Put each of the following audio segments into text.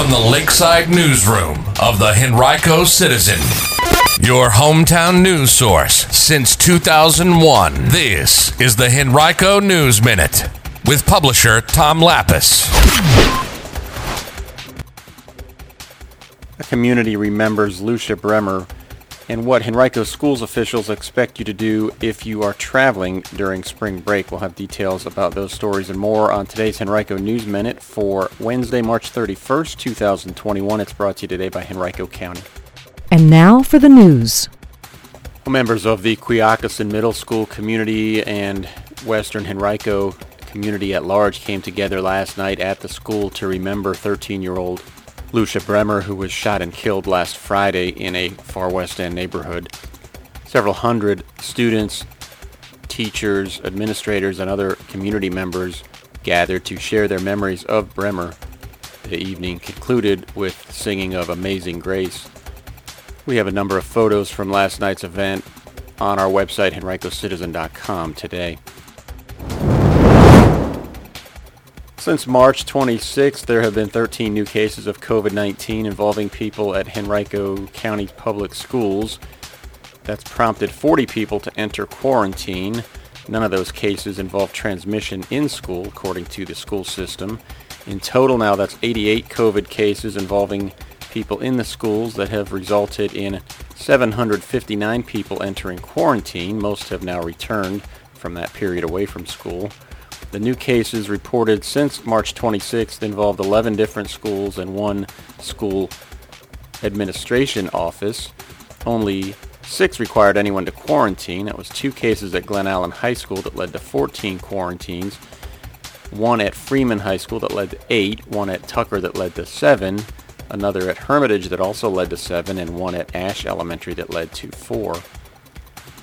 from the Lakeside Newsroom of the Henrico Citizen, your hometown news source since 2001. This is the Henrico News Minute with publisher Tom Lappas. The community remembers Lucia Bremer and what Henrico schools officials expect you to do if you are traveling during spring break. We'll have details about those stories and more on today's Henrico News Minute for Wednesday, March 31st, 2021. It's brought to you today by Henrico County. And now for the news. Members of the Quioccasin Middle School community and Western Henrico community at large came together last night at the school to remember 13-year-old Lucia Bremer, who was shot and killed last Friday in a far west end neighborhood. Several hundred students, teachers, administrators, and other community members gathered to share their memories of Bremer. The evening concluded with singing of Amazing Grace. We have a number of photos from last night's event on our website, henricocitizen.com today. Since March 26th, there have been 13 new cases of COVID-19 involving people at Henrico County Public Schools. That's prompted 40 people to enter quarantine. None of those cases involve transmission in school, according to the school system. In total now, that's 88 COVID cases involving people in the schools that have resulted in 759 people entering quarantine. Most have now returned from that period away from school. The new cases reported since March 26th involved 11 different schools and one school administration office. Only six required anyone to quarantine. That was two cases at Glen Allen High School that led to 14 quarantines. One at Freeman High School that led to eight. One at Tucker that led to seven. Another at Hermitage that also led to seven. And one at Ashe Elementary that led to four.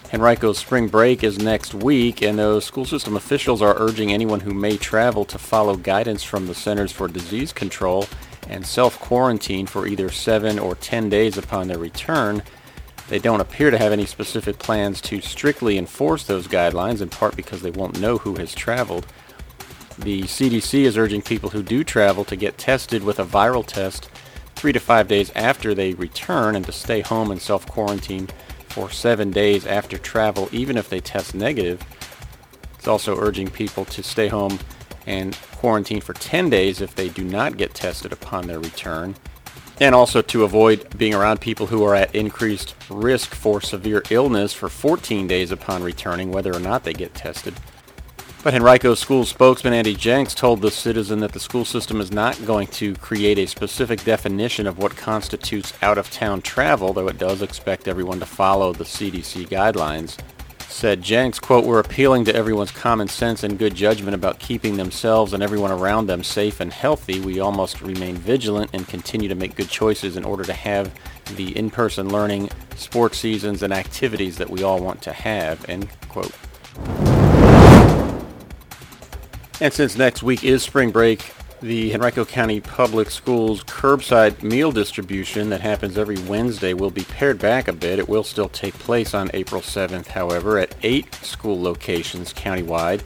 Henrico's spring break is next week, and those school system officials are urging anyone who may travel to follow guidance from the Centers for Disease Control and self-quarantine for either 7 or 10 days upon their return. They don't appear to have any specific plans to strictly enforce those guidelines, in part because they won't know who has traveled. The CDC is urging people who do travel to get tested with a viral test three to five days after they return and to stay home and self-quarantine for seven days after travel, even if they test negative. It's also urging people to stay home and quarantine for 10 days if they do not get tested upon their return. And also to avoid being around people who are at increased risk for severe illness for 14 days upon returning, whether or not they get tested. But Henrico school spokesman Andy Jenks told the citizen that the school system is not going to create a specific definition of what constitutes out-of-town travel, though it does expect everyone to follow the CDC guidelines. Said Jenks, quote, We're appealing to everyone's common sense and good judgment about keeping themselves and everyone around them safe and healthy. We all must remain vigilant and continue to make good choices in order to have the in-person learning, sports seasons, and activities that we all want to have, end quote. And since next week is spring break, the Henrico County Public Schools curbside meal distribution that happens every Wednesday will be pared back a bit. It will still take place on April 7th, however, at eight school locations countywide.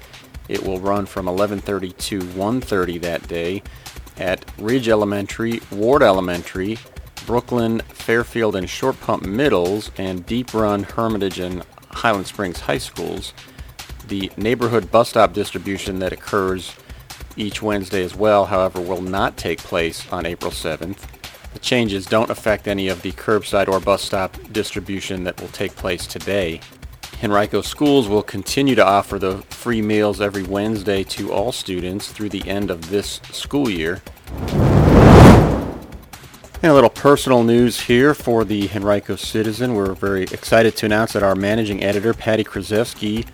It will run from 11:30 to 1:30 that day at Ridge Elementary, Ward Elementary, Brookland, Fairfield, and Short Pump Middles, and Deep Run, Hermitage, and Highland Springs High Schools the neighborhood bus stop distribution that occurs each Wednesday as well, however, will not take place on April 7th. The changes don't affect any of the curbside or bus stop distribution that will take place today. Henrico Schools will continue to offer the free meals every Wednesday to all students through the end of this school year. And a little personal news here for the Henrico Citizen. We're very excited to announce that our managing editor, Patty Kruszewski,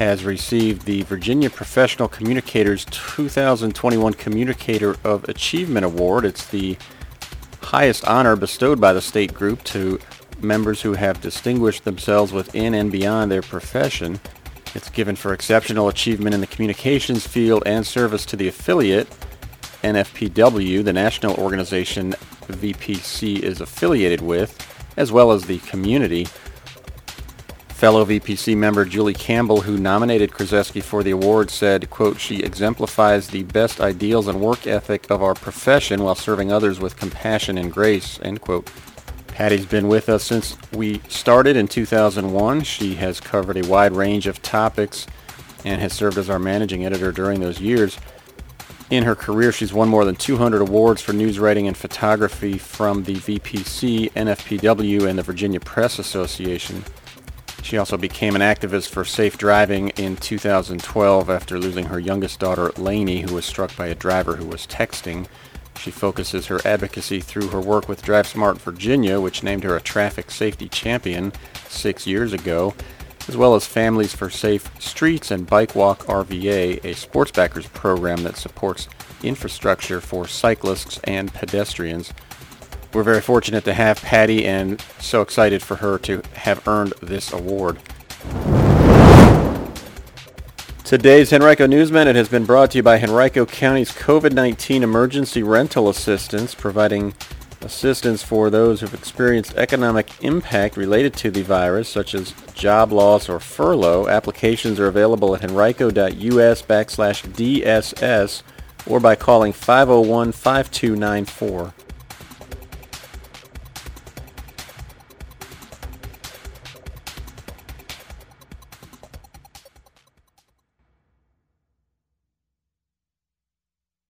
has received the Virginia Professional Communicators 2021 Communicator of Achievement Award. It's the highest honor bestowed by the state group to members who have distinguished themselves within and beyond their profession. It's given for exceptional achievement in the communications field and service to the affiliate, NFPW, the national organization VPC is affiliated with, as well as the community. Fellow VPC member Julie Campbell, who nominated Kruszewski for the award, said, quote, she exemplifies the best ideals and work ethic of our profession while serving others with compassion and grace, end quote. Patty's been with us since we started in 2001. She has covered a wide range of topics and has served as our managing editor during those years. In her career, she's won more than 200 awards for news writing and photography from the VPC, NFPW, and the Virginia Press Association. She also became an activist for safe driving in 2012 after losing her youngest daughter, Lainey, who was struck by a driver who was texting. She focuses her advocacy through her work with Drive Smart Virginia, which named her a traffic safety champion six years ago, as well as Families for Safe Streets and Bike Walk RVA, a sports backers program that supports infrastructure for cyclists and pedestrians. We're very fortunate to have Patty and so excited for her to have earned this award. Today's Henrico News Minute has been brought to you by Henrico County's COVID-19 Emergency Rental Assistance, providing assistance for those who've experienced economic impact related to the virus, such as job loss or furlough. Applications are available at henrico.us backslash DSS or by calling 501-5294.